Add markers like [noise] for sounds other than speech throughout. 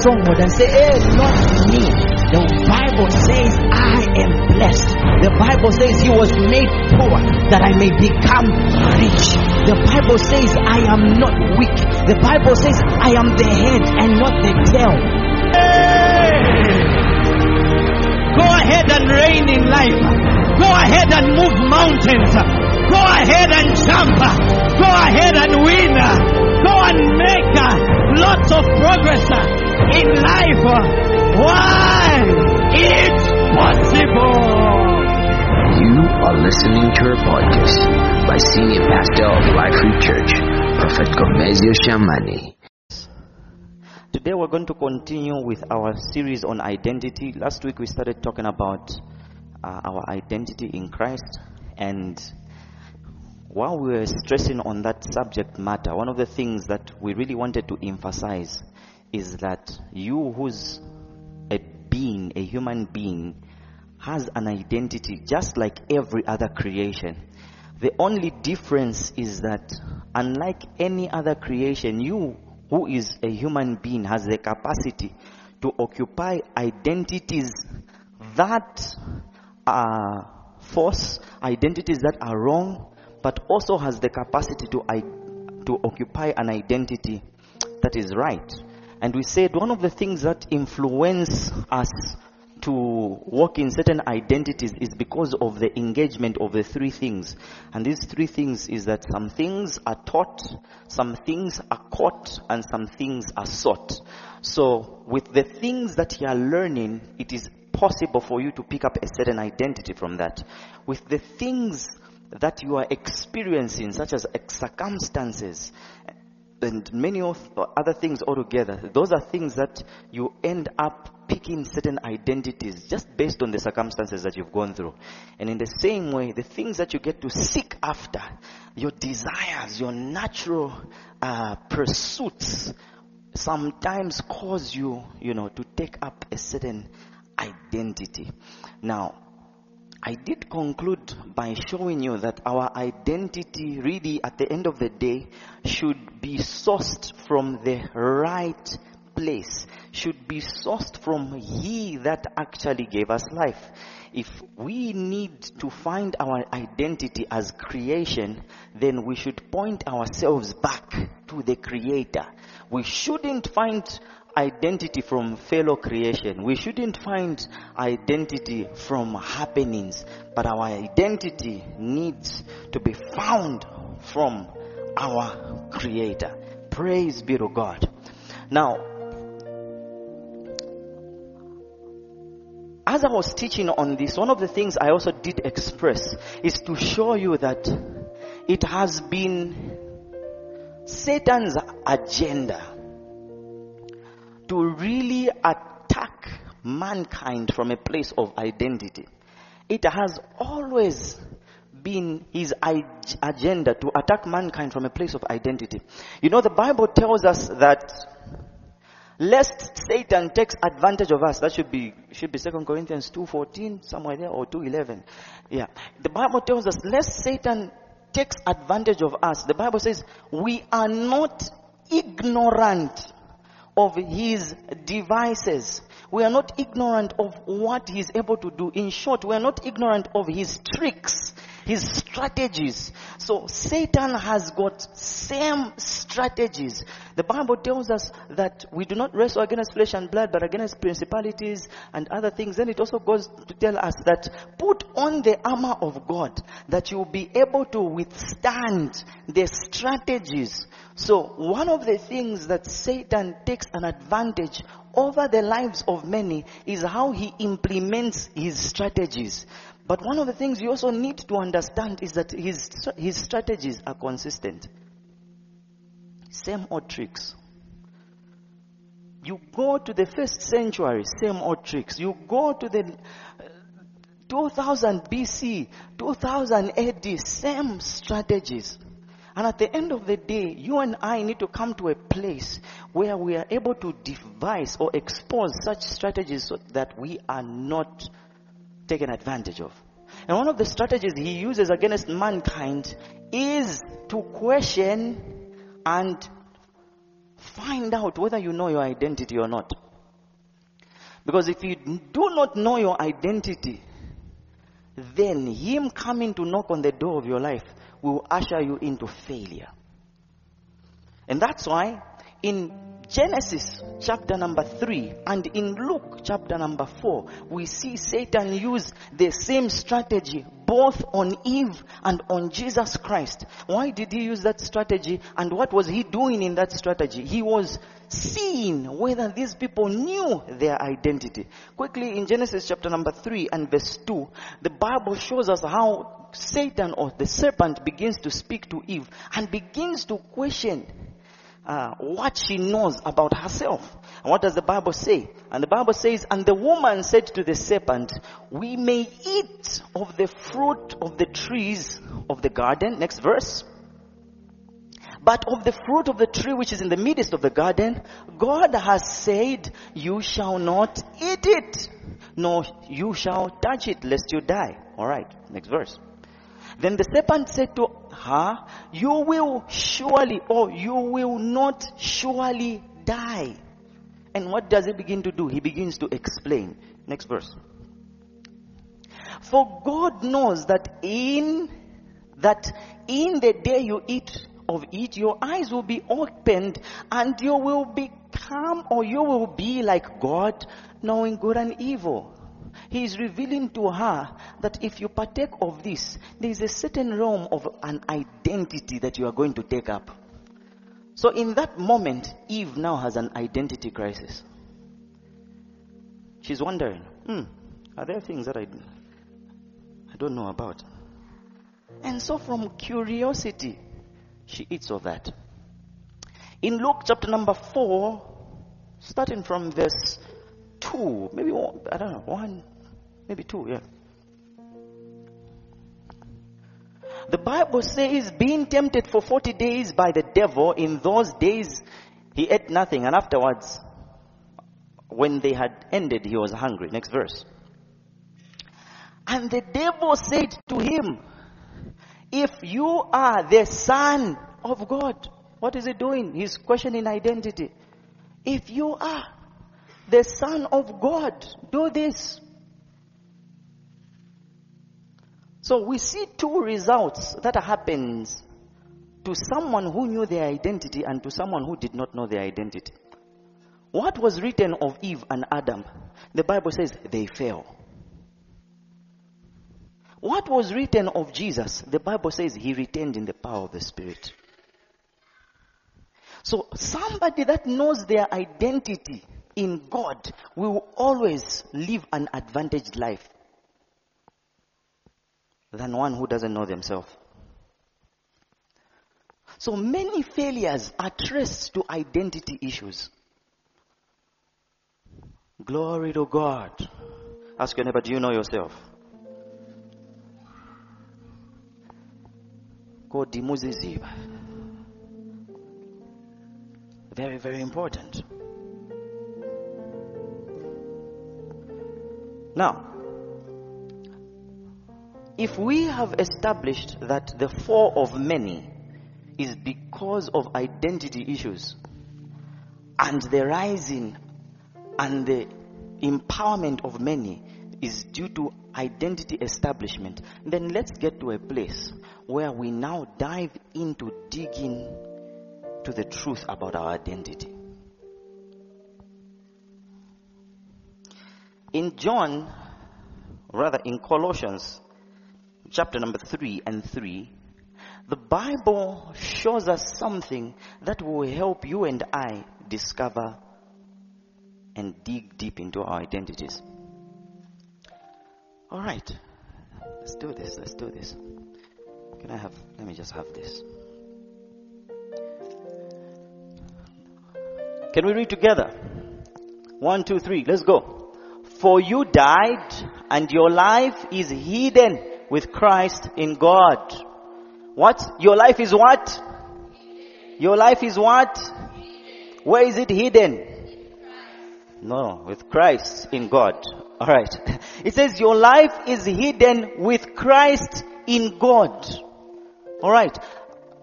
stronghold and say, Hey, not me. The Bible says, I am blessed. The Bible says he was made poor that I may become rich. The Bible says I am not weak. The Bible says I am the head and not the tail. Go ahead and reign in life. Go ahead and move mountains. Go ahead and jump. Go ahead and win. Go and make lots of progress uh, in life. Why? It's possible. You are listening to a podcast by Senior Pastor of Life Reach Church, Prophet Gomezyo Shamane. Today we're going to continue with our series on identity. Last week we started talking about uh, our identity in Christ, and while we were stressing on that subject matter, one of the things that we really wanted to emphasize is that you, who's a being, a human being, has an identity just like every other creation. The only difference is that, unlike any other creation, you who is a human being has the capacity to occupy identities that are false, identities that are wrong, but also has the capacity to, to occupy an identity that is right. And we said one of the things that influence us to walk in certain identities is because of the engagement of the three things. And these three things is that some things are taught, some things are caught, and some things are sought. So with the things that you are learning, it is possible for you to pick up a certain identity from that. With the things that you are experiencing, such as circumstances, and many other things altogether, those are things that you end up picking certain identities just based on the circumstances that you've gone through. And in the same way, the things that you get to seek after, your desires, your natural uh, pursuits, sometimes cause you, you know, to take up a certain identity. Now, I did conclude by showing you that our identity really at the end of the day should be sourced from the right place, should be sourced from He that actually gave us life. If we need to find our identity as creation, then we should point ourselves back to the Creator. We shouldn't find identity from fellow creation. We shouldn't find identity from happenings, but our identity needs to be found from our Creator. Praise be to God. Now, as I was teaching on this, one of the things I also did express is to show you that it has been Satan's agenda to really attack mankind from a place of identity. It has always been his agenda to attack mankind from a place of identity. You know, the Bible tells us that lest Satan takes advantage of us. That should be should be Second Corinthians two fourteen somewhere there or two eleven. Yeah, the Bible tells us lest Satan takes advantage of us. The Bible says we are not ignorant of his devices. We are not ignorant of what he's able to do. In short, we are not ignorant of his tricks, his strategies. So Satan has got same strategies. The Bible tells us that we do not wrestle against flesh and blood, but against principalities and other things. Then it also goes to tell us that put on the armor of God, that you will be able to withstand the strategies so one of the things that Satan takes an advantage over the lives of many is how he implements his strategies. But one of the things you also need to understand is that his, his strategies are consistent. Same old tricks. You go to the first century, same old tricks. You go to the uh, 2000 BC, 2000 AD, same strategies. And at the end of the day, you and I need to come to a place where we are able to devise or expose such strategies so that we are not taken advantage of. And one of the strategies he uses against mankind is to question and find out whether you know your identity or not. Because if you do not know your identity, then Him coming to knock on the door of your life will usher you into failure. And that's why in Genesis chapter number 3 and in Luke chapter number 4, we see Satan use the same strategy both on Eve and on Jesus Christ. Why did he use that strategy and what was he doing in that strategy? He was seeing whether these people knew their identity. Quickly in Genesis chapter number 3 and verse 2, the Bible shows us how Satan or the serpent begins to speak to Eve and begins to question uh, what she knows about herself. And what does the Bible say? And the Bible says, and the woman said to the serpent, we may eat of the fruit of the trees of the garden. Next verse. But of the fruit of the tree which is in the midst of the garden, God has said, you shall not eat it, nor you shall touch it, lest you die. Alright, next verse. Then the serpent said to her, you will surely, or you will not surely die. And what does he begin to do? He begins to explain. Next verse. For God knows that in, that in the day you eat of it, your eyes will be opened and you will become or you will be like God, knowing good and evil. He is revealing to her that if you partake of this, there is a certain realm of an identity that you are going to take up. So in that moment, Eve now has an identity crisis. She's wondering, hmm, are there things that I, I don't know about? And so from curiosity, she eats of that. In Luke chapter number 4, starting from verse 2, maybe one, I don't know, 1, maybe 2, yeah. The Bible says, being tempted for 40 days by the devil, in those days he ate nothing, and afterwards, when they had ended, he was hungry. Next verse. And the devil said to him, if you are the son of God, what is he doing? He's questioning identity. If you are the son of God, do this. So we see two results that happens to someone who knew their identity and to someone who did not know their identity. What was written of Eve and Adam? The Bible says they fell. What was written of Jesus? The Bible says he retained in the power of the Spirit. So somebody that knows their identity in God we will always live an advantaged life than one who doesn't know themselves. So many failures are traced to identity issues. Glory to God. Ask your neighbor, do you know yourself? Very, very important. Now, if we have established that the fall of many is because of identity issues and the rising and the empowerment of many is due to identity establishment, then let's get to a place where we now dive into digging to the truth about our identity. In John, rather in Colossians chapter number 3 and 3, the Bible shows us something that will help you and I discover and dig deep into our identities. All right. Let's do this. Let's do this. Can I have, let me just have this. Can we read together? One, two, three. Let's go. For you died and your life is hidden with Christ in God. What? Your life is what? Your life is what? Where is it hidden? No, with Christ in God. Alright. [laughs] It says your life is hidden with Christ in God. Alright.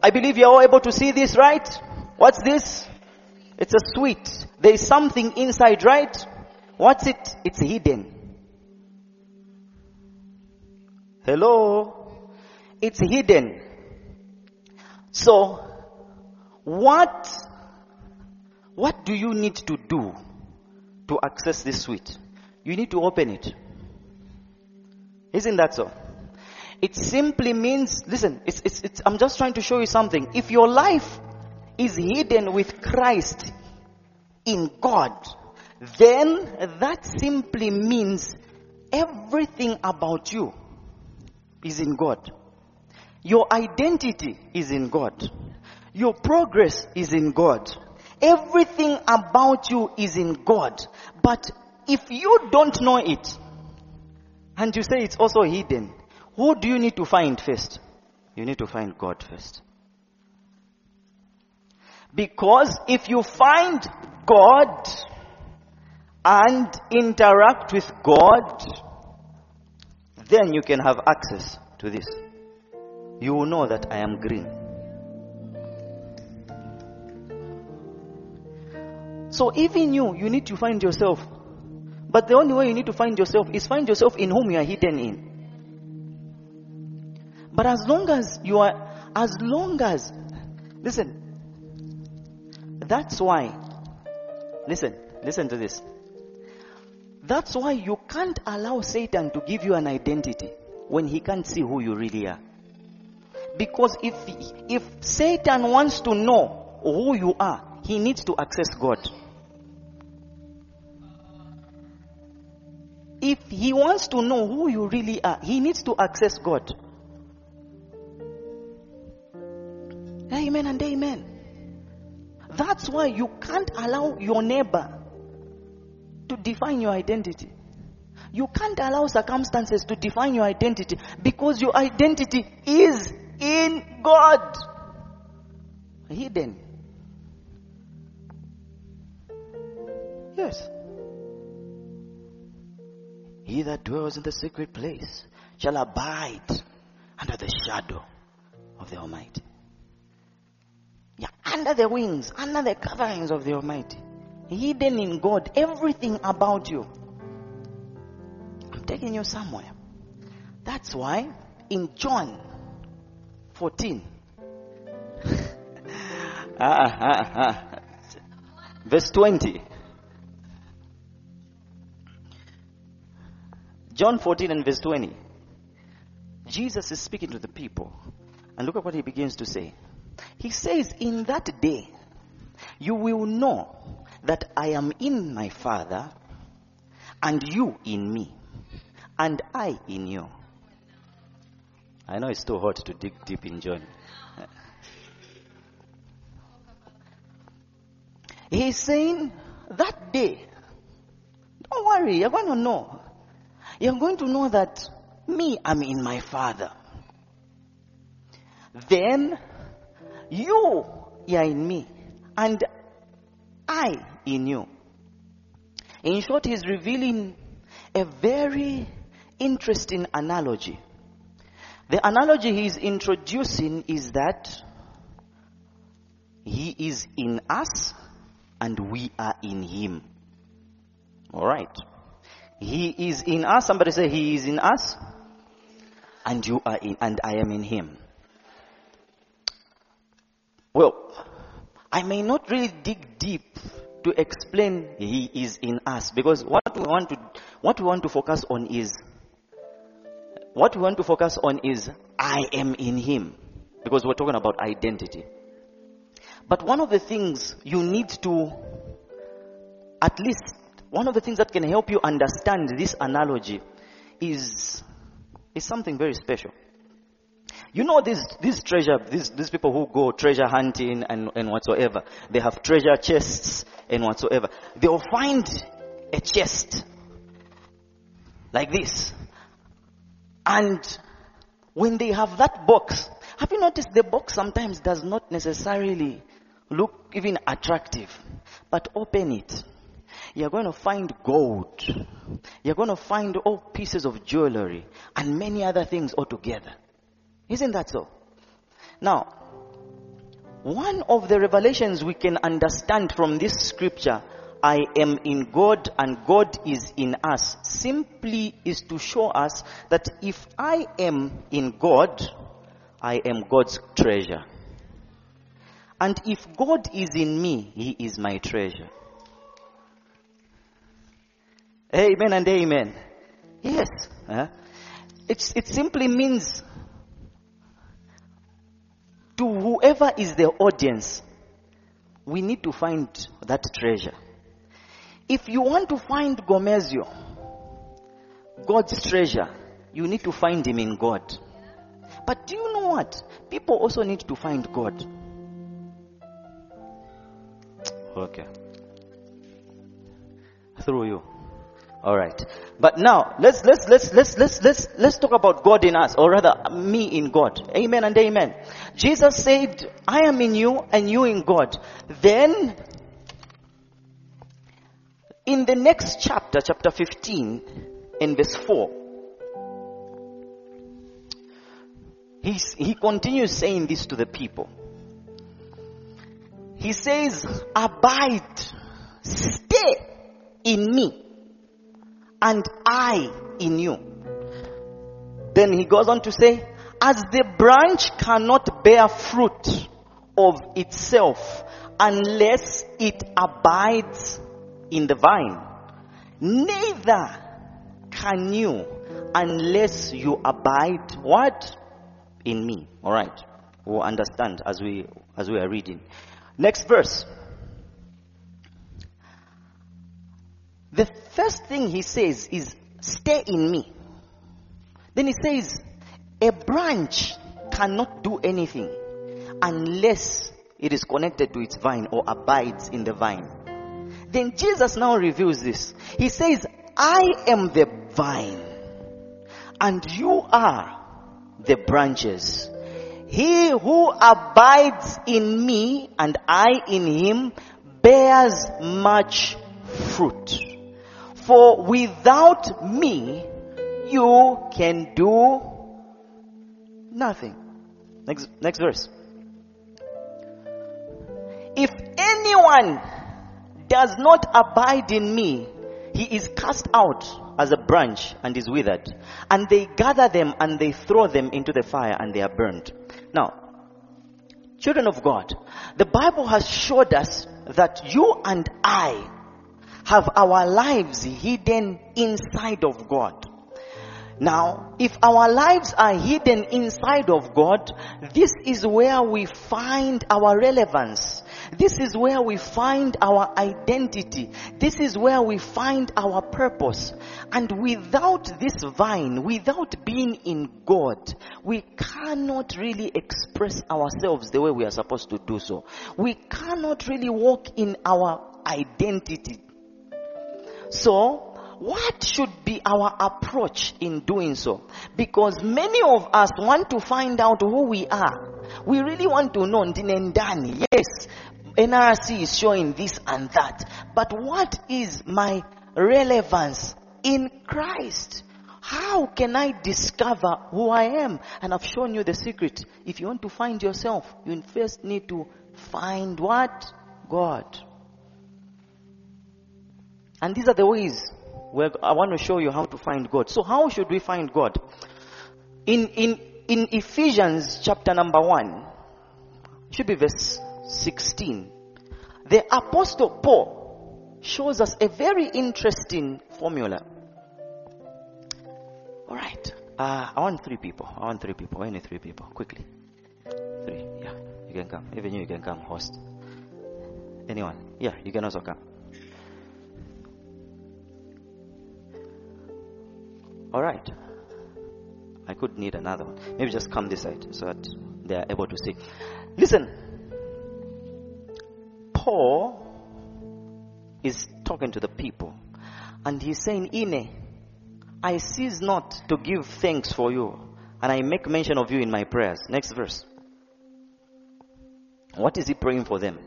I believe you're all able to see this, right? What's this? It's a sweet. There is something inside, right? What's it? It's hidden. Hello? It's hidden. So, what, what do you need to do to access this sweet? You need to open it. Isn't that so? It simply means, listen, it's, it's, it's, I'm just trying to show you something. If your life is hidden with Christ in God, then that simply means everything about you is in God. Your identity is in God. Your progress is in God. Everything about you is in God. But if you don't know it, and you say it's also hidden, who do you need to find first? You need to find God first. Because if you find God and interact with God, then you can have access to this. You will know that I am green. So even you, you need to find yourself. But the only way you need to find yourself is find yourself in whom you are hidden in. But as long as you are, as long as, listen, that's why, listen, listen to this. That's why you can't allow Satan to give you an identity when he can't see who you really are. Because if, if Satan wants to know who you are, he needs to access God. If he wants to know who you really are, he needs to access God. Amen and amen. That's why you can't allow your neighbor to define your identity. You can't allow circumstances to define your identity because your identity is in God. Hidden. Yes. He that dwells in the secret place shall abide under the shadow of the Almighty. Yeah, under the wings, under the coverings of the Almighty. Hidden in God, everything about you. I'm taking you somewhere. That's why in John 14, [laughs] ah, ah, ah, verse 20, John 14 and verse 20, Jesus is speaking to the people. And look at what he begins to say. He says, In that day, you will know that I am in my Father, and you in me, and I in you. I know it's too hot to dig deep in John. [laughs] He's saying, That day, don't worry, you're going to know. You're going to know that me, I'm in my Father. Then you, are in me, and I in you. In short, he's revealing a very interesting analogy. The analogy he's introducing is that he is in us and we are in him. Alright. He is in us. Somebody say he is in us and you are in, and I am in him. Well, I may not really dig deep to explain he is in us because what we want to what we want to focus on is what we want to focus on is I am in him because we're talking about identity. But one of the things you need to at least one of the things that can help you understand this analogy is is something very special. You know these, these treasure, these, these people who go treasure hunting and, and whatsoever, they have treasure chests and whatsoever. They'll find a chest like this. And when they have that box, have you noticed the box sometimes does not necessarily look even attractive, but open it. You're going to find gold. You're going to find all pieces of jewelry and many other things altogether. Isn't that so? Now, one of the revelations we can understand from this scripture I am in God and God is in us simply is to show us that if I am in God, I am God's treasure. And if God is in me, He is my treasure. Amen and amen. Yes. Huh? It's, it simply means to whoever is the audience, we need to find that treasure. If you want to find Gomezyo, God's treasure, you need to find him in God. But do you know what? People also need to find God. Okay. Through you. All right. But now let's let's let's let's let's let's let's talk about God in us, or rather me in God. Amen and amen. Jesus said, "I am in you, and you in God." Then, in the next chapter, chapter fifteen, in verse four, he's, he continues saying this to the people. He says, "Abide, stay in me." And I in you. Then he goes on to say, as the branch cannot bear fruit of itself unless it abides in the vine, neither can you unless you abide what? In me. Alright. We'll understand as we, as we are reading. Next verse. The first thing he says is, stay in me. Then he says, a branch cannot do anything unless it is connected to its vine or abides in the vine. Then Jesus now reveals this. He says, I am the vine and you are the branches. He who abides in me and I in him bears much fruit. For without me, you can do nothing. Next, next verse. If anyone does not abide in me, he is cast out as a branch and is withered. And they gather them and they throw them into the fire and they are burned. Now, children of God, the Bible has showed us that you and I have our lives hidden inside of God. Now, if our lives are hidden inside of God, this is where we find our relevance. This is where we find our identity. This is where we find our purpose. And without this vine, without being in God, we cannot really express ourselves the way we are supposed to do so. We cannot really walk in our identity so, what should be our approach in doing so? Because many of us want to find out who we are. We really want to know Ndinendani. Yes, NRC is showing this and that. But what is my relevance in Christ? How can I discover who I am? And I've shown you the secret. If you want to find yourself, you first need to find what? God. And these are the ways where I want to show you how to find God. So how should we find God? In, in, in Ephesians chapter number 1, should be verse 16, the apostle Paul shows us a very interesting formula. Alright. Uh, I want three people. I want three people. Only three people. Quickly. Three. Yeah. You can come. Even you, you can come, host. Anyone? Yeah, you can also come. All right. I could need another one. Maybe just come this side so that they are able to see. Listen. Paul is talking to the people and he's saying, Ine, I cease not to give thanks for you and I make mention of you in my prayers. Next verse. What is he praying for them?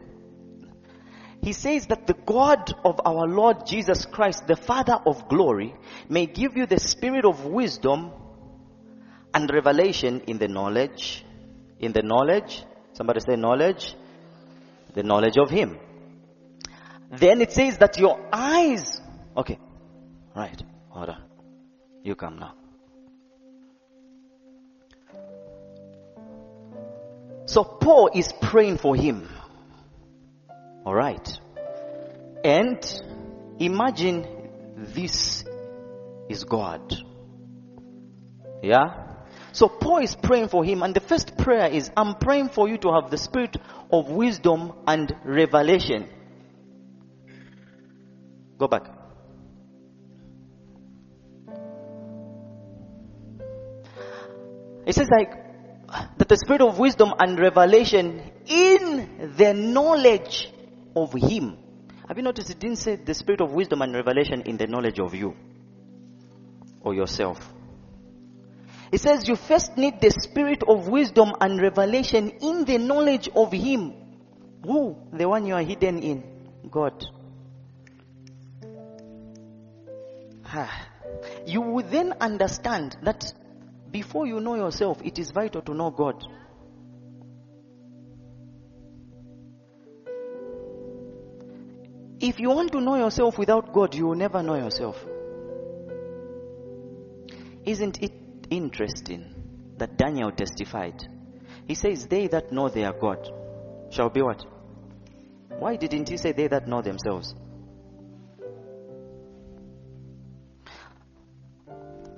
He says that the God of our Lord Jesus Christ, the Father of glory, may give you the spirit of wisdom and revelation in the knowledge, in the knowledge, somebody say knowledge, the knowledge of Him. Then it says that your eyes. Okay. Right. Hold on. You come now. So Paul is praying for him. Alright. And imagine this is God. Yeah? So Paul is praying for him, and the first prayer is I'm praying for you to have the spirit of wisdom and revelation. Go back. It says like that the spirit of wisdom and revelation in the knowledge of him. Have you noticed it didn't say the spirit of wisdom and revelation in the knowledge of you or yourself? It says you first need the spirit of wisdom and revelation in the knowledge of him. Who? The one you are hidden in. God. You will then understand that before you know yourself, it is vital to know God. If you want to know yourself without God, you will never know yourself. Isn't it interesting that Daniel testified? He says, They that know their God shall be what? Why didn't he say they that know themselves?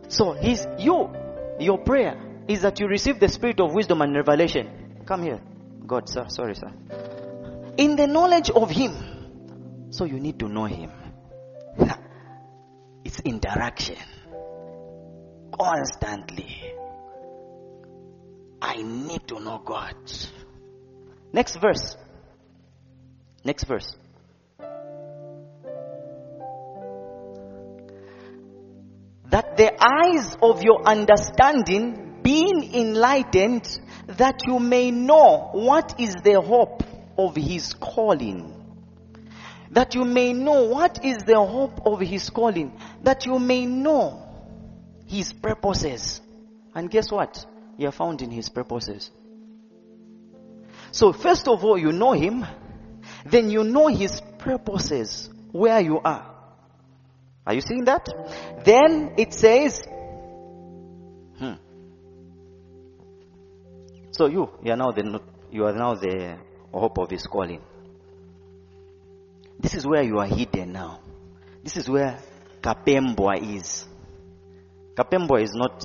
So he's you your prayer is that you receive the spirit of wisdom and revelation. Come here. God, sir. Sorry, sir. In the knowledge of Him. So you need to know Him. [laughs] it's interaction. Constantly. I need to know God. Next verse. Next verse. that the eyes of your understanding being enlightened that you may know what is the hope of his calling that you may know what is the hope of his calling that you may know his purposes and guess what you are found in his purposes so first of all you know him then you know his purposes where you are are you seeing that? Then it says, hmm. So you, you are now the you are now the hope of his calling. This is where you are hidden now. This is where Kapembwa is. Kapembwa is not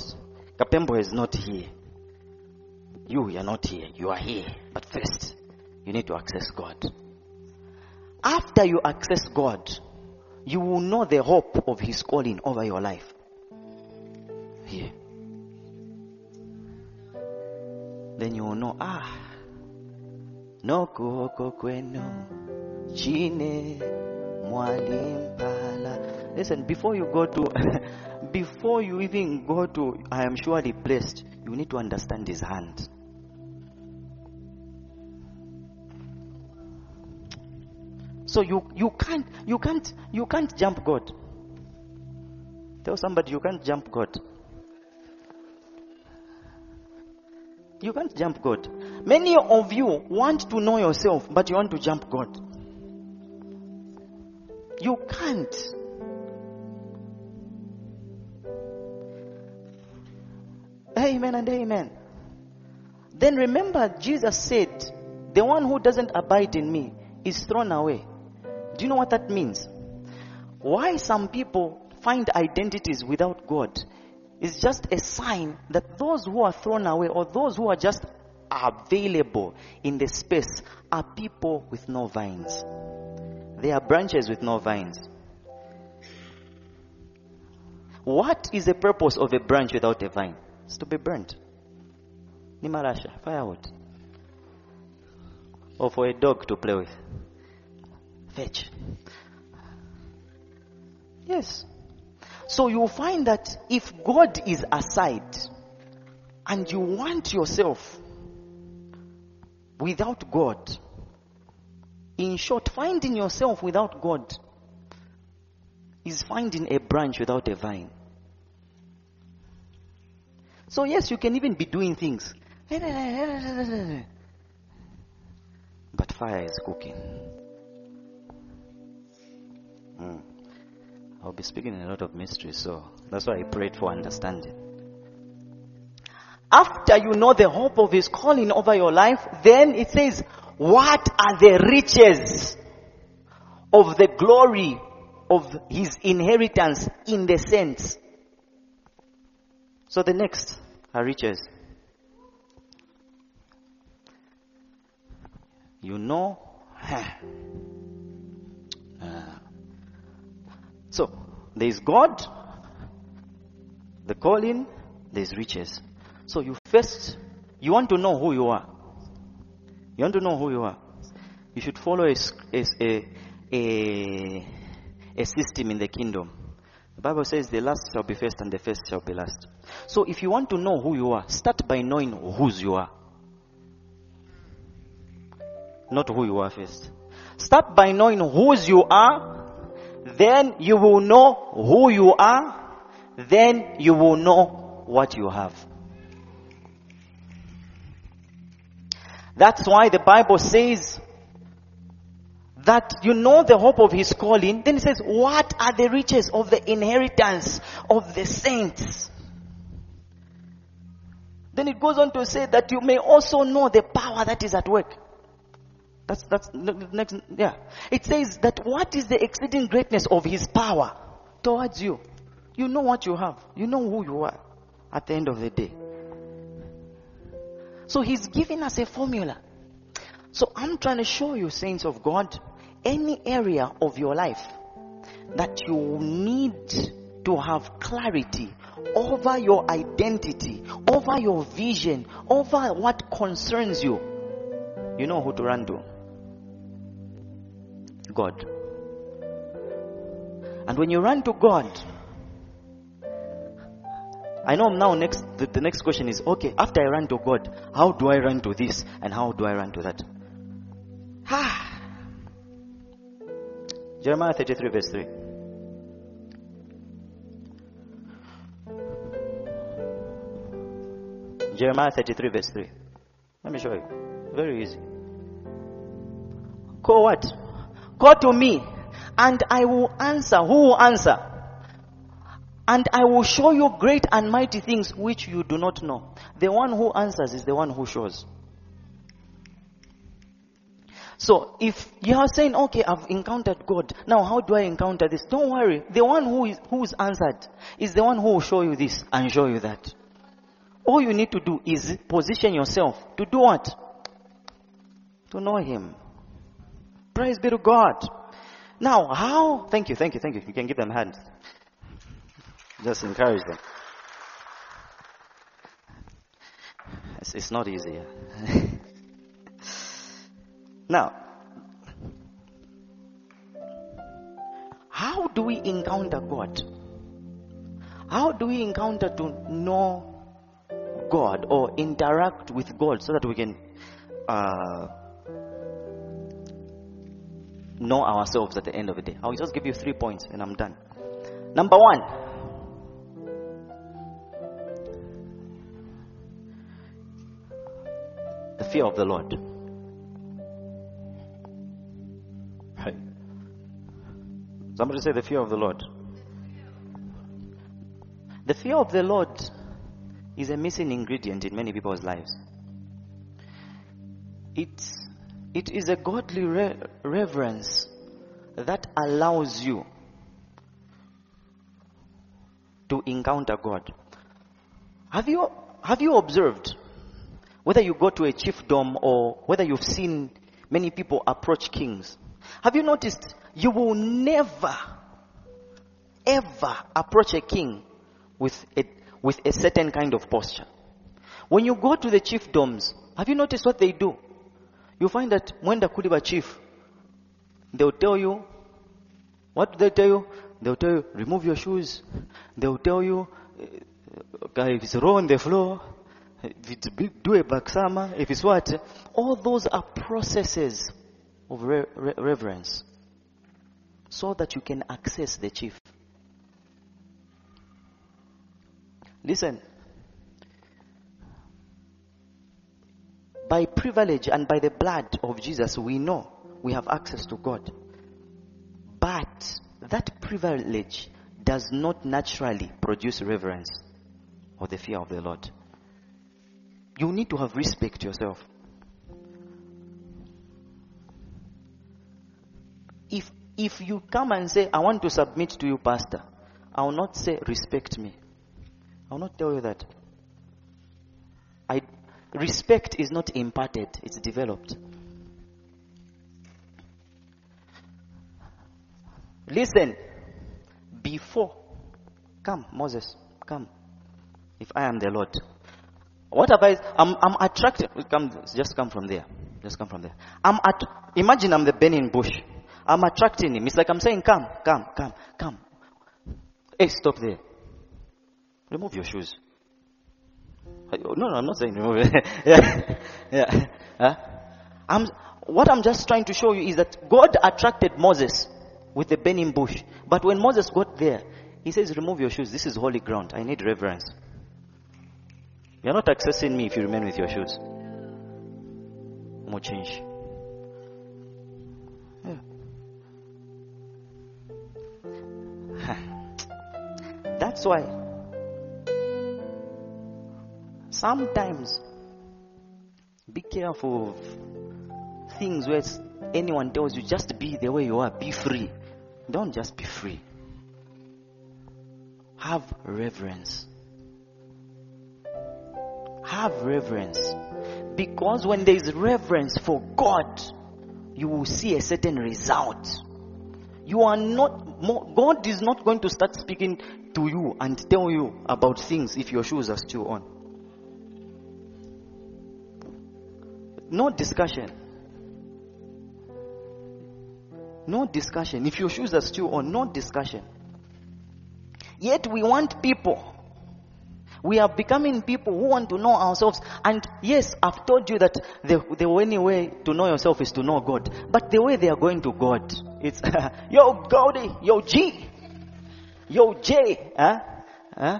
Kapembwa is not here. You, you are not here. You are here. But first, you need to access God. After you access God, you will know the hope of His calling over your life. Here. Then you will know, ah, no koko mwalimpala. Listen, before you go to, [laughs] before you even go to, I am surely blessed, you need to understand His hand. So you, you can't, you can't, you can't jump God. Tell somebody you can't jump God. You can't jump God. Many of you want to know yourself, but you want to jump God. You can't. Amen and amen. Then remember, Jesus said, The one who doesn't abide in me is thrown away. Do you know what that means? Why some people find identities without God is just a sign that those who are thrown away or those who are just available in the space are people with no vines. They are branches with no vines. What is the purpose of a branch without a vine? It's to be burnt. Nimarasha, firewood. Or for a dog to play with. Fetch. Yes. So you find that if God is aside and you want yourself without God, in short, finding yourself without God is finding a branch without a vine. So, yes, you can even be doing things. But fire is cooking. Mm. I'll be speaking in a lot of mysteries, so that's why I prayed for understanding. After you know the hope of His calling over your life, then it says, what are the riches of the glory of His inheritance in the saints? So the next are riches. You know, [laughs] uh, so there is God, the calling, there is riches. So you first, you want to know who you are. You want to know who you are. You should follow a, a, a, a system in the kingdom. The Bible says the last shall be first and the first shall be last. So if you want to know who you are, start by knowing whose you are. Not who you are first. Start by knowing whose you are. Then you will know who you are. Then you will know what you have. That's why the Bible says that you know the hope of his calling. Then it says, what are the riches of the inheritance of the saints? Then it goes on to say that you may also know the power that is at work. That's, that's next, yeah. It says that what is the exceeding greatness of his power towards you? You know what you have. You know who you are at the end of the day. So he's giving us a formula. So I'm trying to show you, saints of God, any area of your life that you need to have clarity over your identity, over your vision, over what concerns you, you know who to run to. God. And when you run to God, I know now next the, the, next question is okay, after I run to God, how do I run to this and how do I run to that? Ah. Jeremiah 33 verse 3. Jeremiah 33 verse 3. Let me show you. Very easy. Call what? Call to me and I will answer. Who will answer? And I will show you great and mighty things which you do not know. The one who answers is the one who shows. So if you are saying, okay, I've encountered God, now how do I encounter this? Don't worry. The one who is, who is answered is the one who will show you this and show you that. All you need to do is position yourself to do what? To know Him. Praise be to God. Now, how? Thank you, thank you, thank you. You can give them hands. Just encourage them. It's, it's not easy. [laughs] now, how do we encounter God? How do we encounter to know God or interact with God so that we can uh, know ourselves at the end of the day? I'll just give you three points and I'm done. Number one, fear of the Lord. Right. Somebody say the fear of the Lord. The fear of the Lord is a missing ingredient in many people's lives. It's, it is a godly re- reverence that allows you to encounter God. Have you, have you observed whether you go to a chiefdom or whether you've seen many people approach kings? Have you noticed you will never, ever approach a king with a, with a certain kind of posture? When you go to the chiefdoms, have you noticed what they do? You find that when the Kuliba chief, they'll tell you, what do they tell you? They'll tell you, remove your shoes. They'll tell you, it's raw on the floor, if it's do a baksama, if it's what, all those are processes of re- re- reverence so that you can access the chief. Listen, by privilege and by the blood of Jesus, we know we have access to God. But that privilege does not naturally produce reverence or the fear of the Lord. You need to have respect yourself. If if you come and say, I want to submit to you, Pastor, I will not say respect me. I will not tell you that. I respect is not imparted, it's developed. Listen, before, come, Moses, come. If I am the Lord, what have I? I'm, I'm attracted. Come, just come from there. Just come from there. I'm at. Imagine I'm the burning bush. I'm attracting him. It's like I'm saying, come, come, come, come. Hey, stop there. Remove your shoes. Oh, no, no, I'm not saying remove it. [laughs] yeah, yeah. Huh? I'm, what I'm just trying to show you is that God attracted Moses with the burning bush. But when Moses got there, he says, remove your shoes. This is holy ground. I need reverence. You're not accessing me if you remain with your shoes. More change. [laughs] That's why sometimes be careful of things where anyone tells you just be the way you are, be free. Don't just be free. Have reverence. Have reverence. Because when there is reverence for God, you will see a certain result. You are not, more, God is not going to start speaking to you and tell you about things if your shoes are still on. No discussion. No discussion. If your shoes are still on, no discussion. Yet we want people. We are becoming people who want to know ourselves. And yes, I've told you that the, the only way to know yourself is to know God. But the way they are going to God, it's [laughs] yo Goldie, yo G, yo J. Huh? Huh?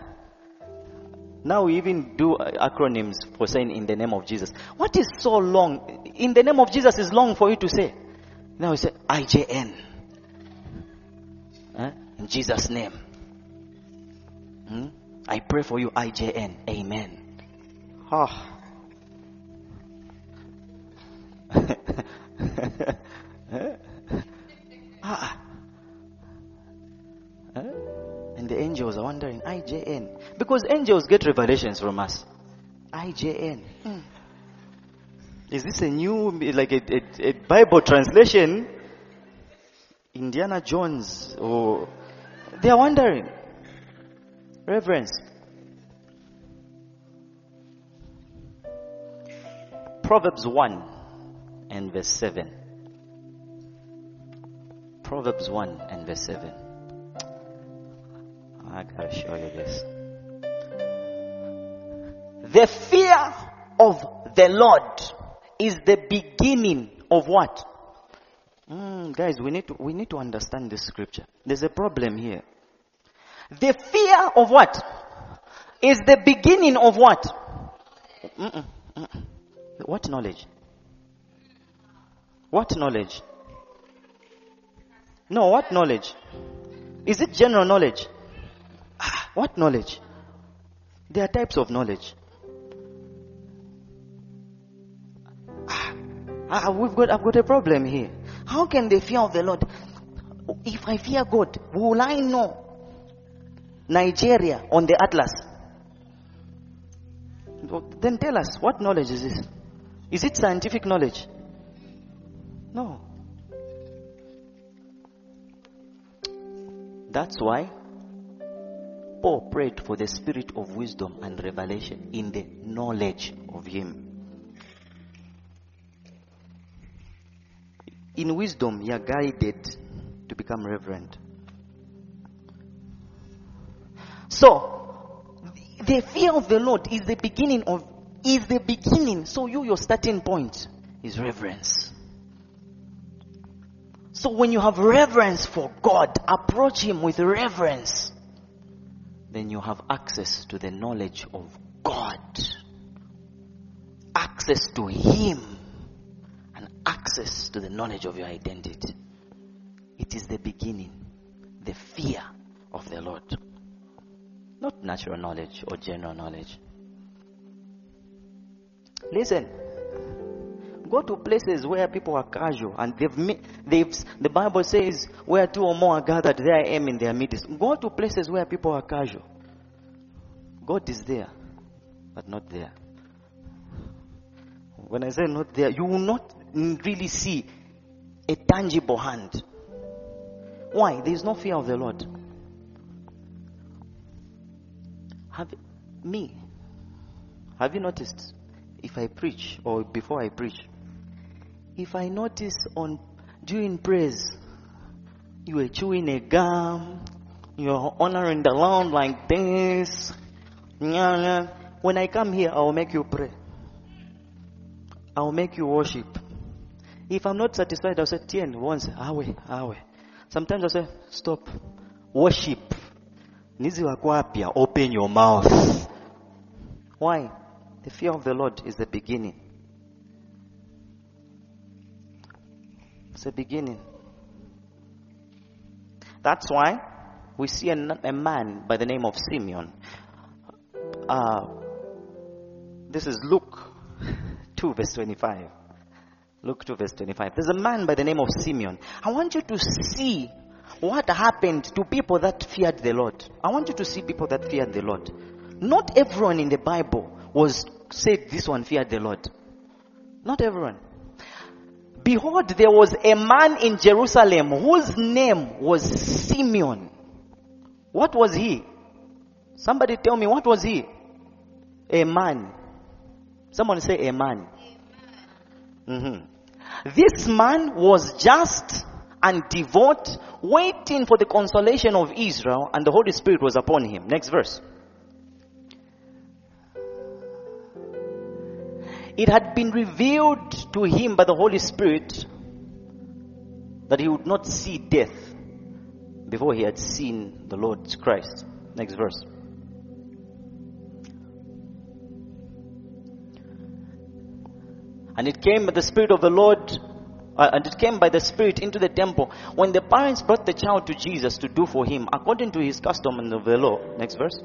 Now we even do acronyms for saying in the name of Jesus. What is so long? In the name of Jesus is long for you to say. Now we say IJN. Huh? In Jesus' name. Hmm? I pray for you, IJN. Amen. Oh. [laughs] ah. And the angels are wondering, IJN. Because angels get revelations from us. IJN. Hmm. Is this a new, like a, a, a Bible translation? Indiana Jones? Or they are wondering. Reverence. Proverbs 1 and verse 7. Proverbs 1 and verse 7. I gotta show you this. The fear of the Lord is the beginning of what? Mm, guys, we need to we need to understand this scripture. There's a problem here. The fear of what? Is the beginning of what? Mm-mm, mm-mm. What knowledge? What knowledge? No, what knowledge? Is it general knowledge? Ah, what knowledge? There are types of knowledge. Ah, ah, we've got, I've got a problem here. How can the fear of the Lord? If I fear God, will I know Nigeria on the atlas? Then tell us, what knowledge is this? Is it scientific knowledge? No. That's why Paul prayed for the spirit of wisdom and revelation in the knowledge of Him. In wisdom, you are guided to become reverent. So, the fear of the Lord is the beginning of, is the beginning. So you, your starting point is reverence. So when you have reverence for God, approach Him with reverence, then you have access to the knowledge of God. Access to Him and access to the knowledge of your identity. It is the beginning. the fear of the Lord. Not natural knowledge or general knowledge. Listen, go to places where people are casual and they've, they've the bible says where two or more are gathered there i am in their midst. Go to places where people are casual. God is there but not there. When i say not there you will not really see a tangible hand. Why? There is no fear of the lord have me have you noticed if i preach or before i preach if I notice on during praise, you are chewing a gum, you're honoring the Lord like this. When I come here, I will make you pray. I will make you worship. If I'm not satisfied, I'll say, Tien, once, awe, awe. Sometimes I'll say, stop. Worship. Nizi wakwapia, open your mouth. Why? The fear of the Lord is the beginning. It's the beginning. That's why we see a, a man by the name of Simeon. Uh, this is Luke [laughs] 2, verse 25. Luke 2, verse 25. There's a man by the name of Simeon. I want you to see what happened to people that feared the Lord. I want you to see people that feared the Lord. Not everyone in the Bible was said this one feared the Lord. Not everyone. Behold, there was a man in Jerusalem whose name was Simeon. What was he? Somebody tell me, what was he? A man. Someone say a man. Mm-hmm. This man was just and devout, waiting for the consolation of Israel, and the Holy Spirit was upon him. Next verse. It had been revealed to him by the Holy Spirit that he would not see death before he had seen the Lord Christ. Next verse. And it came by the Spirit of the Lord, uh, and it came by the Spirit into the temple when the parents brought the child to Jesus to do for him according to his custom and the law. Next verse.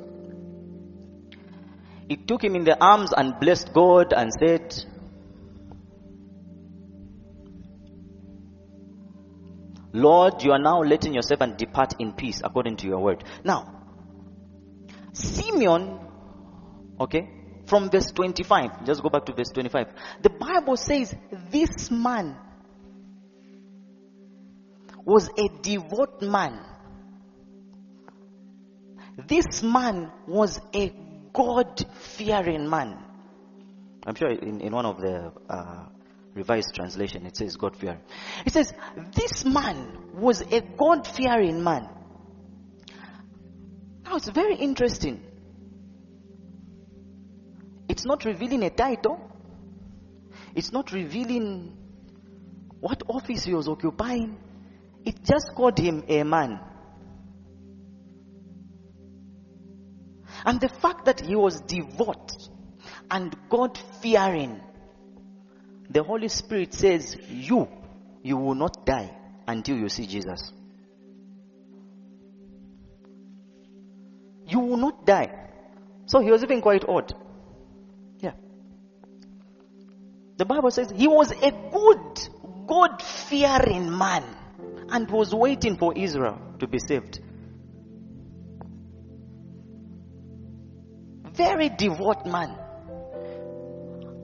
He took him in the arms and blessed God and said, Lord, you are now letting your servant depart in peace according to your word. Now, Simeon, okay, from verse 25, just go back to verse 25. The Bible says this man was a devout man. This man was a God fearing man. I'm sure in, in one of the uh, revised translation it says God fearing. It says this man was a God fearing man. Now it's very interesting. It's not revealing a title. It's not revealing what office he was occupying. It just called him a man. And the fact that he was devout and God fearing, the Holy Spirit says, You, you will not die until you see Jesus. You will not die. So he was even quite odd. Yeah. The Bible says he was a good, God fearing man and was waiting for Israel to be saved. very devout man.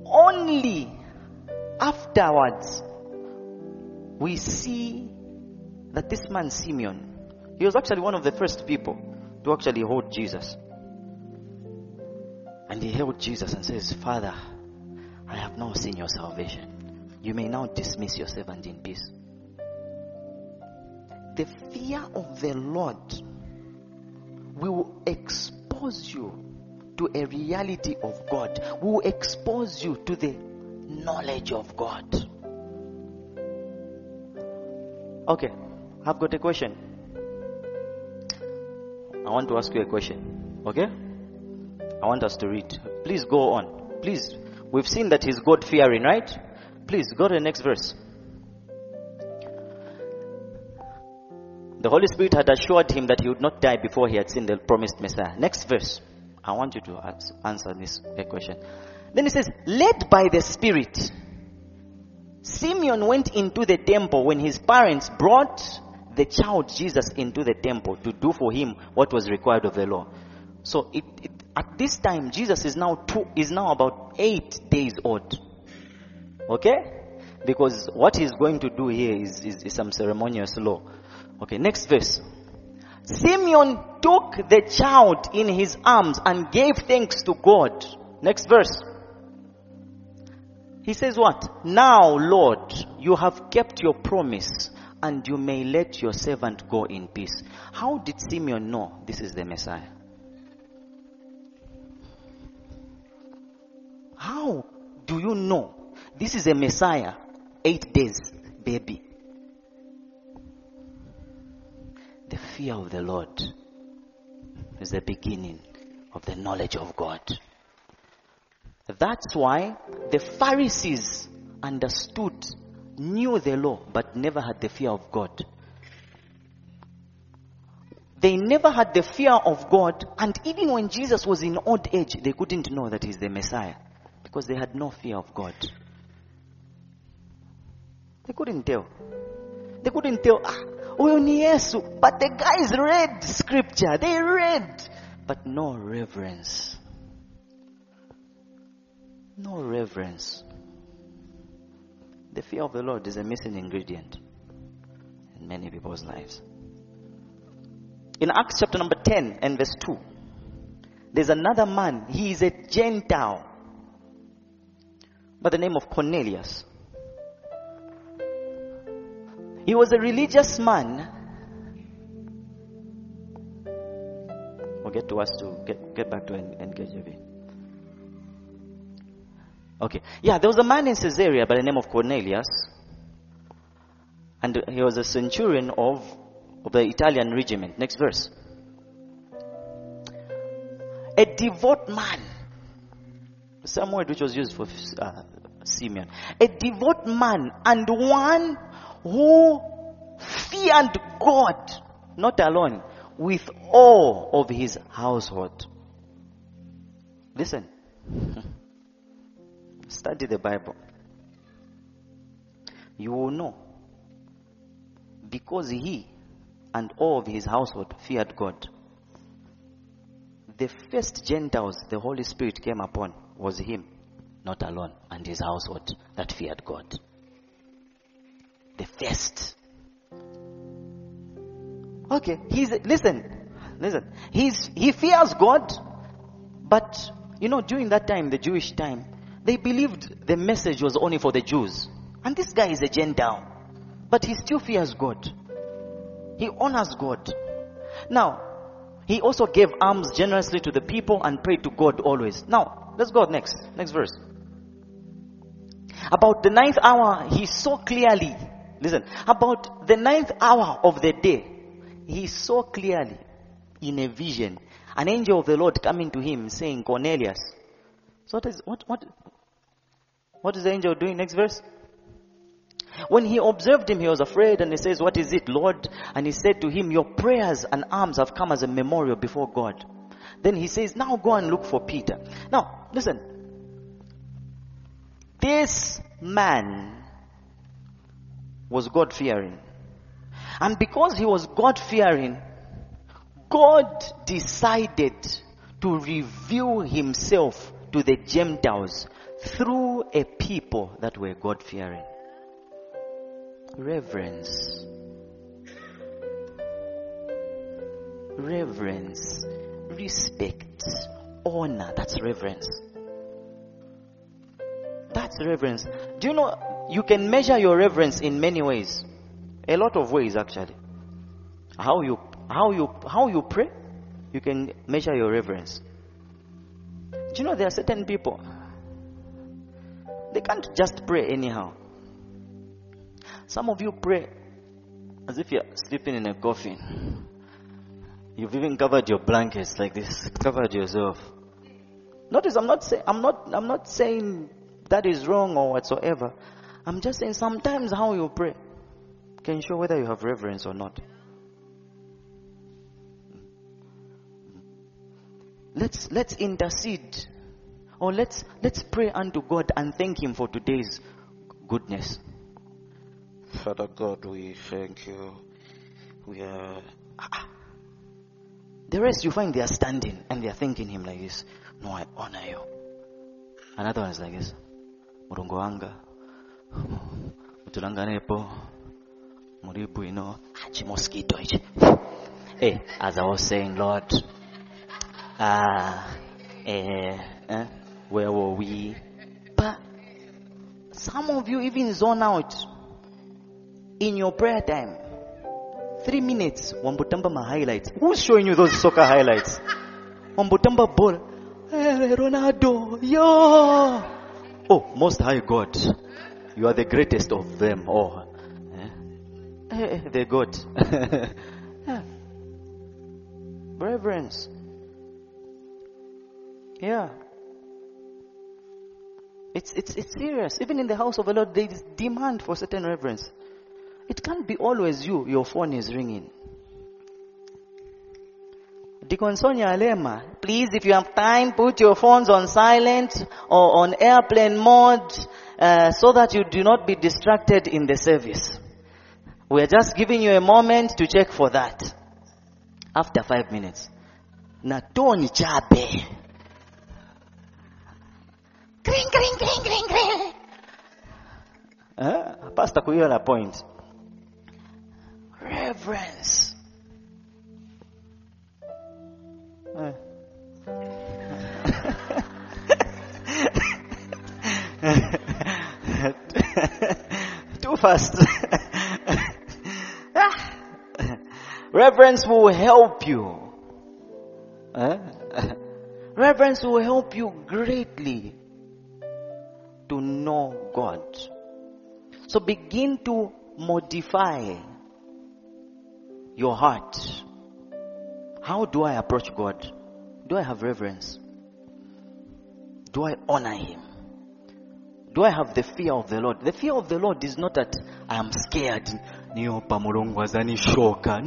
Only afterwards we see that this man Simeon, he was actually one of the first people to actually hold Jesus. And he held Jesus and says, Father, I have now seen your salvation. You may now dismiss your servant in peace. The fear of the Lord will expose you to a reality of God, will expose you to the knowledge of God. Okay, I've got a question. I want to ask you a question. Okay? I want us to read. Please go on. Please. We've seen that he's God fearing, right? Please go to the next verse. The Holy Spirit had assured him that he would not die before he had seen the promised Messiah. Next verse. I want you to answer this uh, question. Then he says, led by the Spirit, Simeon went into the temple when his parents brought the child Jesus into the temple to do for him what was required of the law. So it, it, at this time, Jesus is now two, is now about eight days old. Okay? Because what he's going to do here is, is, is some ceremonious law. Okay, next verse. Simeon took the child in his arms and gave thanks to God. Next verse. He says what? Now, Lord, you have kept your promise and you may let your servant go in peace. How did Simeon know this is the Messiah? How do you know this is a Messiah? Eight days, baby. The fear of the Lord is the beginning of the knowledge of God. That's why the Pharisees understood, knew the law, but never had the fear of God. They never had the fear of God, and even when Jesus was in old age, they couldn't know that he's the Messiah because they had no fear of God. They couldn't tell. They couldn't tell, ah, huyu ni Yesu. But the guys read scripture. They read. But no reverence. No reverence. The fear of the Lord is a missing ingredient in many people's lives. In Acts chapter number 10 and verse 2, there's another man. He is a Gentile by the name of Cornelius. He was a religious man. We'll get to us to get, get back to NKJV. Okay. Yeah, there was a man in Caesarea by the name of Cornelius. And he was a centurion of, of the Italian regiment. Next verse. A devout man. The same word which was used for uh, Simeon. A devout man and one who feared God, not alone, with all of his household. Listen. [laughs] Study the Bible. You will know. Because he and all of his household feared God. The first Gentiles the Holy Spirit came upon was him, not alone, and his household that feared God the first. Okay, he's, listen, listen. He's, he fears God, but, you know, during that time, the Jewish time, they believed the message was only for the Jews. And this guy is a Gentile. But he still fears God. He honors God. Now, he also gave alms generously to the people and prayed to God always. Now, let's go next. Next verse. About the ninth hour, he saw clearly Listen, about the ninth hour of the day, he saw clearly in a vision an angel of the Lord coming to him saying, Cornelius. So what is, what, what, what is the angel doing? Next verse. When he observed him, he was afraid and he says, What is it, Lord? And he said to him, Your prayers and alms have come as a memorial before God. Then he says, Now go and look for Peter. Now, listen. This man was God fearing. And because he was God fearing, God decided to reveal himself to the Gentiles through a people that were God fearing. Reverence. Reverence. Respect. Honor. That's reverence. That's reverence. Do you know you can measure your reverence in many ways. A lot of ways actually. How you how you how you pray, you can measure your reverence. Do you know there are certain people they can't just pray anyhow. Some of you pray as if you're sleeping in a coffin. You've even covered your blankets like this, covered yourself. Notice I'm not saying I'm not I'm not saying that is wrong or whatsoever. I'm just saying sometimes how you pray can show whether you have reverence or not. Let's let's intercede or let's let's pray unto God and thank him for today's goodness. Father God, we thank you. We are ah, ah. the rest you find they are standing and they are thanking him like this. No, I honor you. Another one is like this. Murungo Hey, as I was saying, Lord. Ah, eh, eh, where were we? But some of you even zone out in your prayer time. Three minutes, Wambutamba my highlights. Who's showing you those soccer highlights? Wambutamba ball. Hey, Ronaldo, yo! Oh, most high God. You are the greatest of them all. Eh? Eh, the God. [laughs] [laughs] yeah. Reverence. Yeah. It's, it's, it's serious. Even in the house of the Lord, there is demand for certain reverence. It can't be always you, your phone is ringing. Deacon Sonia Alema, please, if you have time, put your phones on silent or on airplane mode uh, so that you do not be distracted in the service. We are just giving you a moment to check for that. After five minutes. Na Tony Chape. Kring, kring, kring, kring, kring. Uh, Pastor Kuyola point. Reverence. [laughs] Too fast. [laughs] Reverence will help you. Uh? [laughs] Reverence will help you greatly to know God. So begin to modify your heart. How do I approach God? Do I have reverence? Do I honor Him? Do I have the fear of the Lord? The fear of the Lord is not that I am scared.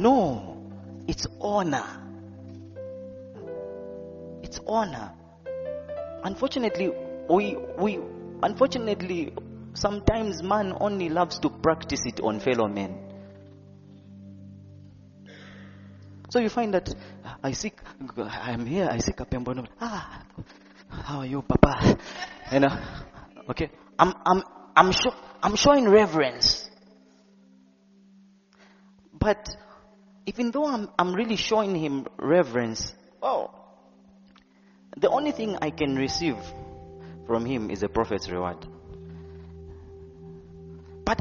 No. It's honor. It's honor. Unfortunately, we, we, unfortunately, sometimes man only loves to practice it on fellow men. So you find that I seek, I'm here, I seek a pembo. Ah, how are you, Papa? You know, okay. I'm, I'm, I'm, show, I'm showing reverence. But even though I'm, I'm really showing him reverence, oh, the only thing I can receive from him is a prophet's reward. But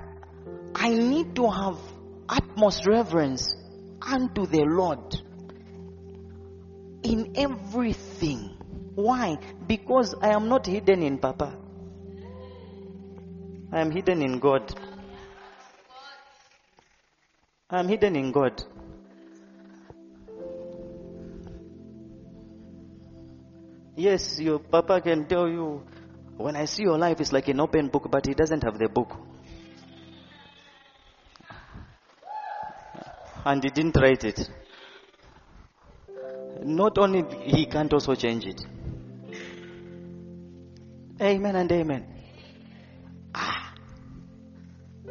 I need to have utmost reverence unto the Lord in everything. Why? Because I am not hidden in Papa. I am hidden in God. I am hidden in God. Yes, your papa can tell you, when I see your life, it's like an open book, but he doesn't have the book. And he didn't write it. Not only he can't also change it. Amen and amen. Ah.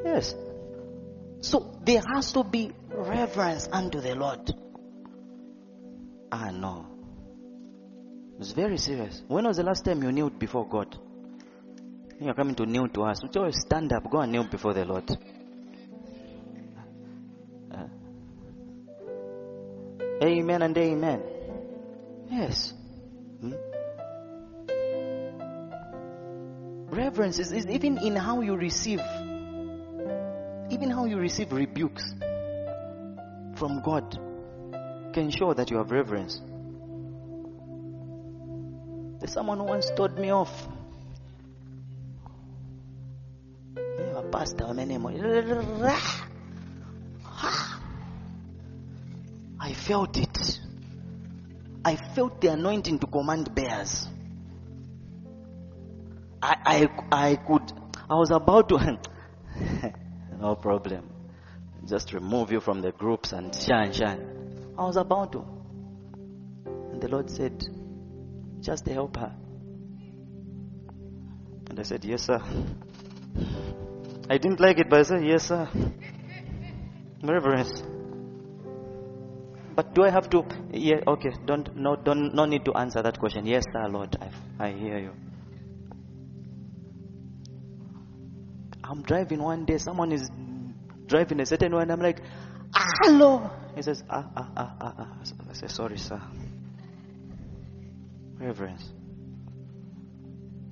Yes. So there has to be reverence unto the Lord. Ah, no. It's very serious. When was the last time you kneeled before God? You're coming to kneel to us. Always stand up, go and kneel before the Lord. Amen and amen. Yes. Hmm? Reverence is, is even in how you receive, even how you receive rebukes from God can show that you have reverence. There's someone who once told me off. Pastor, my name. Felt it. I felt the anointing to command bears. I, I, I could, I was about to, [laughs] no problem. Just remove you from the groups and shine, shine. I was about to. And the Lord said, just help her. And I said, Yes, sir. I didn't like it, but I said, Yes, sir. [laughs] Reverence. But do I have to? Yeah, okay. Don't no don't no need to answer that question. Yes, sir, Lord. I, I hear you. I'm driving one day. Someone is driving a certain way, and I'm like, hello. He says, ah ah ah ah. ah. I say, sorry, sir. Reverence.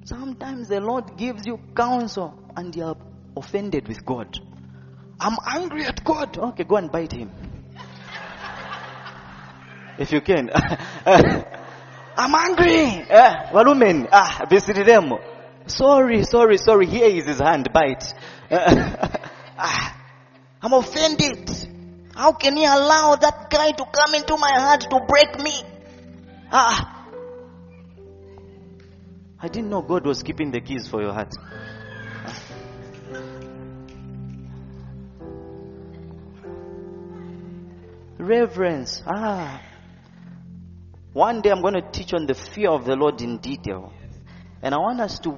Sometimes the Lord gives you counsel, and you are offended with God. I'm angry at God. Okay, go and bite him. If you can. [laughs] I'm angry. Uh, Walumen. Ah, visit them. Sorry, sorry, sorry. Here is his hand. Bite. [laughs] ah, I'm offended. How can he allow that guy to come into my heart to break me? Ah. I didn't know God was keeping the keys for your heart. Reverence. Ah. One day I'm going to teach on the fear of the Lord in detail. And I want us to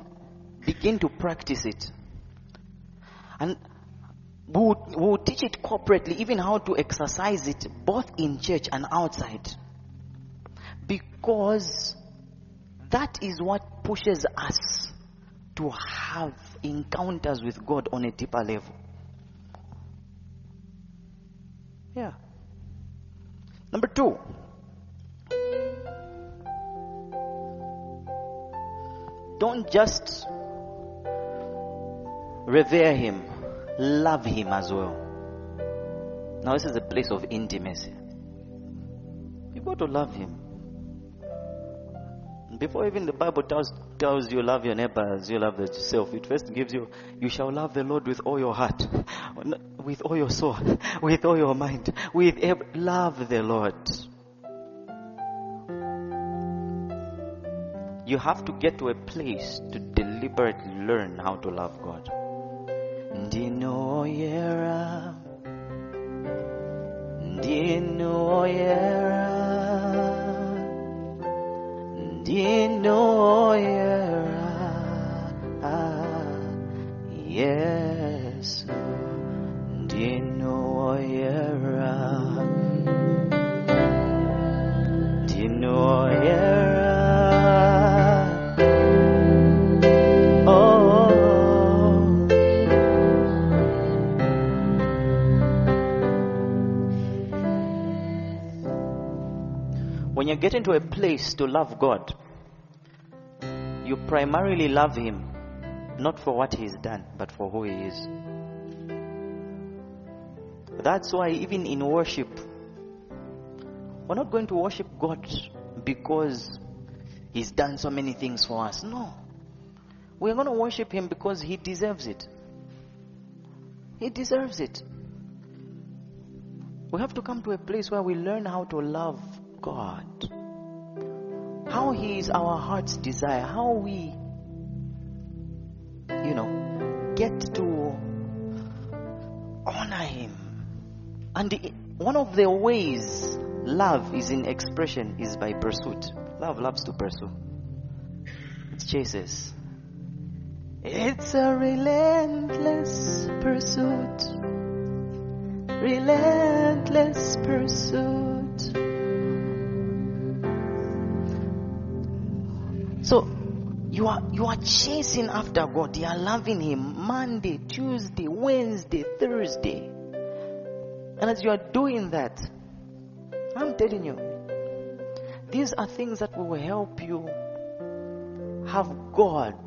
begin to practice it. And we'll, we'll teach it corporately, even how to exercise it both in church and outside. Because that is what pushes us to have encounters with God on a deeper level. Yeah. Number two. Don't just revere him, love him as well. Now, this is a place of intimacy. You got to love him. Before even the Bible tells, tells you love your neighbor as you love yourself, it first gives you, you shall love the Lord with all your heart, [laughs] with all your soul, [laughs] with all your mind, with love the Lord. You have to get to a place to deliberately learn how to love God. Ndinoyera. Yes you get into a place to love God, you primarily love Him not for what He's done, but for who He is. That's why, even in worship, we're not going to worship God because He's done so many things for us. No. We're going to worship Him because He deserves it. He deserves it. We have to come to a place where we learn how to love God. How He is our heart's desire. How we, you know, get to honor Him. And one of the ways love is in expression is by pursuit. Love loves to pursue. It chases. It's a relentless pursuit. Relentless pursuit. So you are you are chasing after God. You are loving Him Monday, Tuesday, Wednesday, Thursday. And as you are doing that, I'm telling you, these are things that will help you have God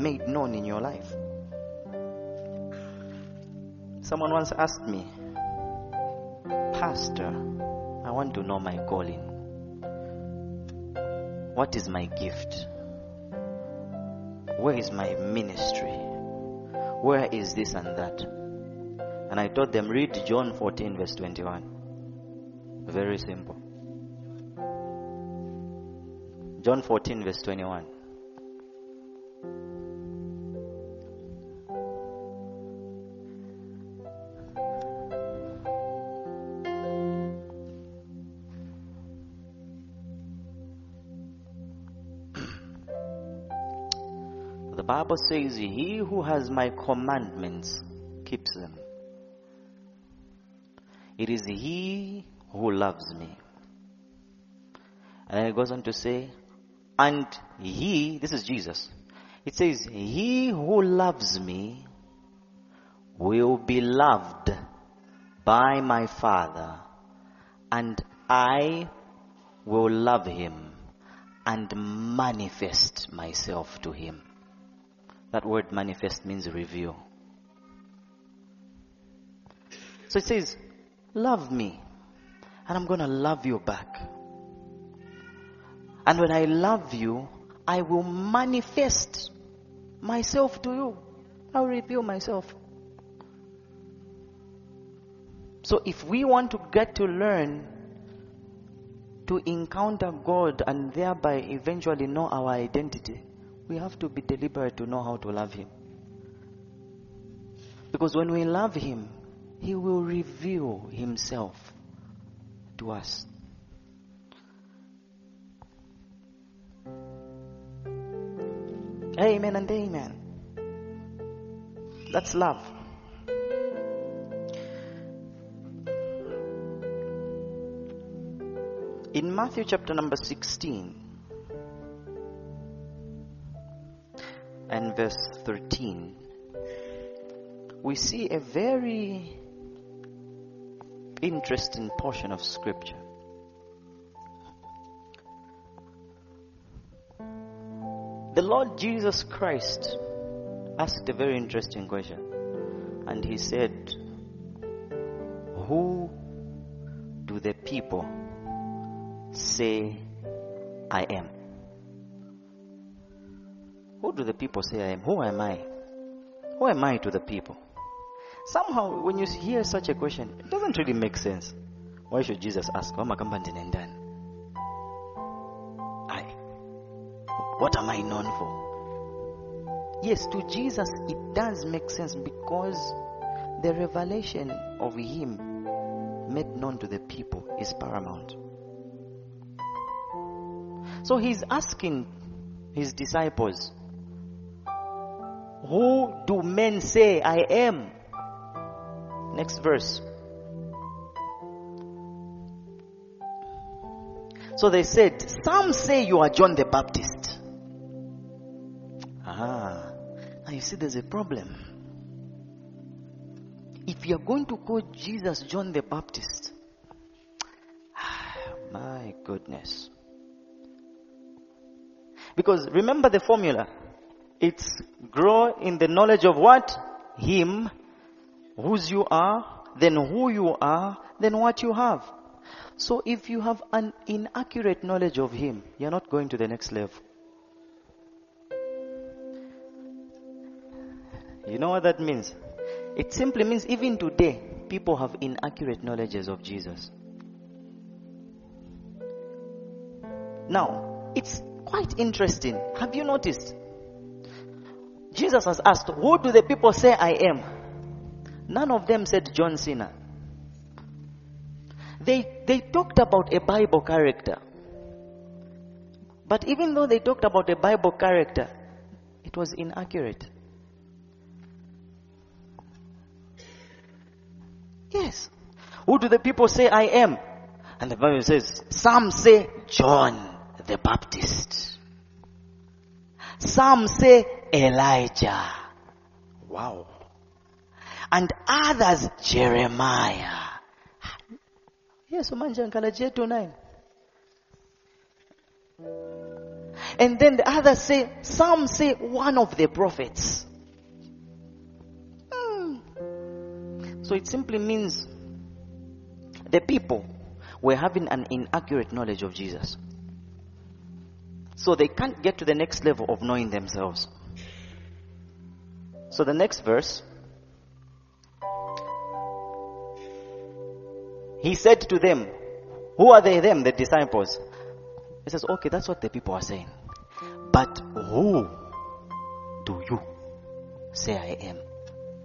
made known in your life. Someone once asked me, Pastor, I want to know my calling. What is my gift? Where is my ministry? Where is this and that? And I told them, read John 14, verse 21. Very simple. John 14, verse 21. Bible says, He who has my commandments keeps them. It is he who loves me. And then it goes on to say, and he, this is Jesus, it says, He who loves me will be loved by my Father, and I will love him and manifest myself to him. That word manifest means reveal. So it says, Love me, and I'm going to love you back. And when I love you, I will manifest myself to you. I'll reveal myself. So if we want to get to learn to encounter God and thereby eventually know our identity, we have to be deliberate to know how to love Him. Because when we love Him, He will reveal Himself to us. Amen and amen. That's love. In Matthew chapter number 16 verse 13, we see a very interesting portion of scripture. The Lord Jesus Christ asked a very interesting question. And he said, Who do the people say I am? Who do the people say I am? Who am I? Who am I to the people? Somehow, when you hear such a question, it doesn't really make sense. Why should Jesus ask? I. What am I known for? Yes, to Jesus it does make sense because the revelation of Him made known to the people is paramount. So He's asking His disciples, Who do men say I am? Next verse. So they said, Some say you are John the Baptist. Ah, now you see, there's a problem. If you're going to call Jesus John the Baptist, [sighs] my goodness. Because remember the formula. It's grow in the knowledge of what? Him, whose you are, then who you are, then what you have. So if you have an inaccurate knowledge of Him, you're not going to the next level. You know what that means? It simply means even today, people have inaccurate knowledges of Jesus. Now, it's quite interesting. Have you noticed? Jesus has asked, Who do the people say I am? None of them said John Cena. They, they talked about a Bible character. But even though they talked about a Bible character, it was inaccurate. Yes. Who do the people say I am? And the Bible says, some say John the Baptist. Some say Elijah. Wow. And others Jeremiah. Yes, umanje nkala jetu nine. And then the others say, some say one of the prophets. Hmm. So it simply means the people were having an inaccurate knowledge of Jesus. So they can't get to the next level of knowing themselves. So the next verse, he said to them, Who are they, them, the disciples? He says, Okay, that's what the people are saying. But who do you say I am?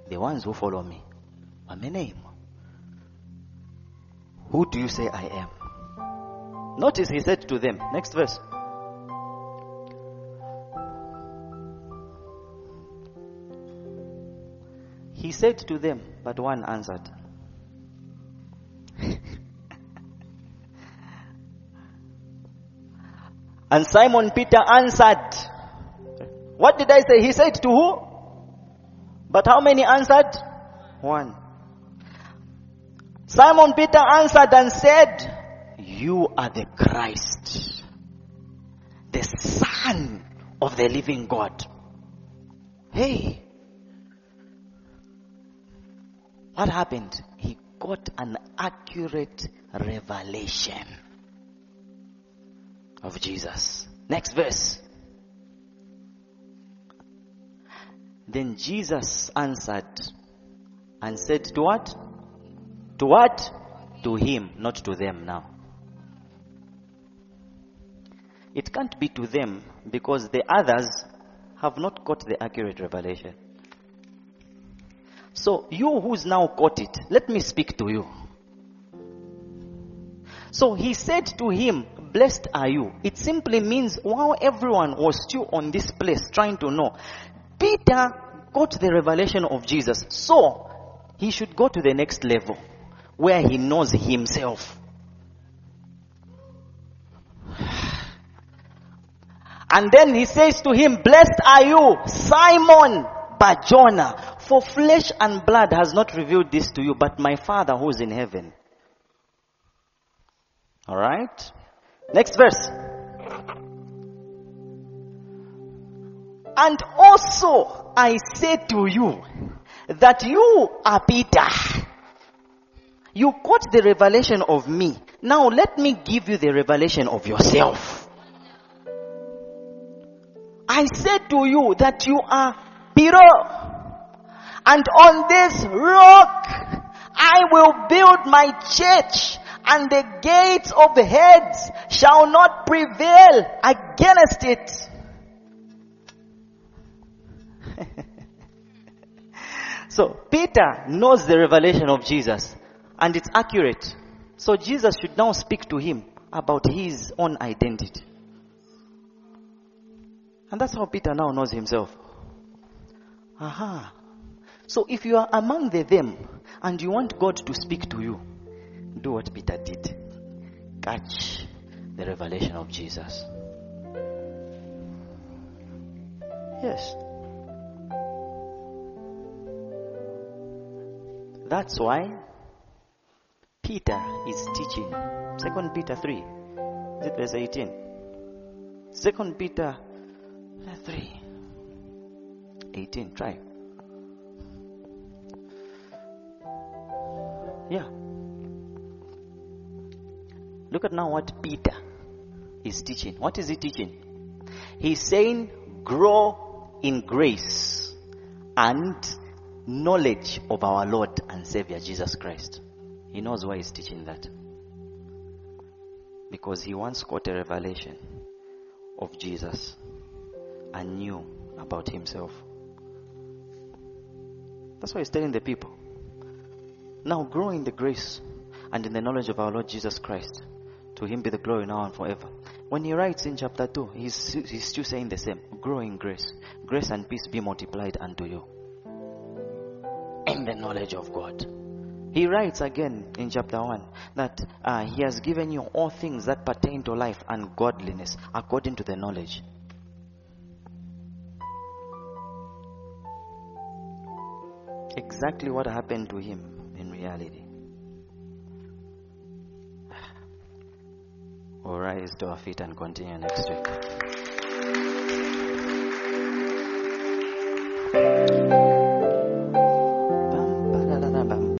The ones who follow me. My name. Who do you say I am? Notice he said to them, next verse. He said to them, but one answered. [laughs] and Simon Peter answered. What did I say? He said to who? But how many answered? One. Simon Peter answered and said, You are the Christ, the Son of the living God. Hey, what happened? He got an accurate revelation of Jesus. Next verse. Then Jesus answered and said to what? To what? To him, not to them now. It can't be to them because the others have not got the accurate revelation. So, you who's now got it, let me speak to you. So he said to him, Blessed are you. It simply means while everyone was still on this place trying to know, Peter got the revelation of Jesus. So he should go to the next level where he knows himself. And then he says to him, Blessed are you, Simon Barjona, for flesh and blood has not revealed this to you, but my Father who is in heaven. Alright? Next verse. And also I say to you that you are Peter. You got the revelation of me. Now let me give you the revelation of yourself. I said to you that you are Peter. And on this rock I will build my church and the gates of Hades shall not prevail against it. [laughs] so Peter knows the revelation of Jesus and it's accurate. So Jesus should now speak to him about his own identity. And that's how Peter now knows himself. Aha. So if you are among the them and you want God to speak to you, do what Peter did. Catch the revelation of Jesus. Yes. That's why Peter is teaching. Second Peter 3. Is it verse 18? Second Peter 3. 18. Try. Yeah. Look at now what Peter is teaching. What is he teaching? He's saying, grow in grace and knowledge of our Lord and Savior Jesus Christ. He knows why he's teaching that. Because he once got a revelation of Jesus and knew about himself. That's why he's telling the people. Now grow in the grace and in the knowledge of our Lord Jesus Christ. To him be the glory now and forever. When he writes in chapter 2, he's, he's still saying the same. Grow in grace. Grace and peace be multiplied unto you. In the knowledge of God. He writes again in chapter 1 that uh, he has given you all things that pertain to life and godliness according to the knowledge. Exactly what happened to him reality. We'll rise to our feet and continue next week.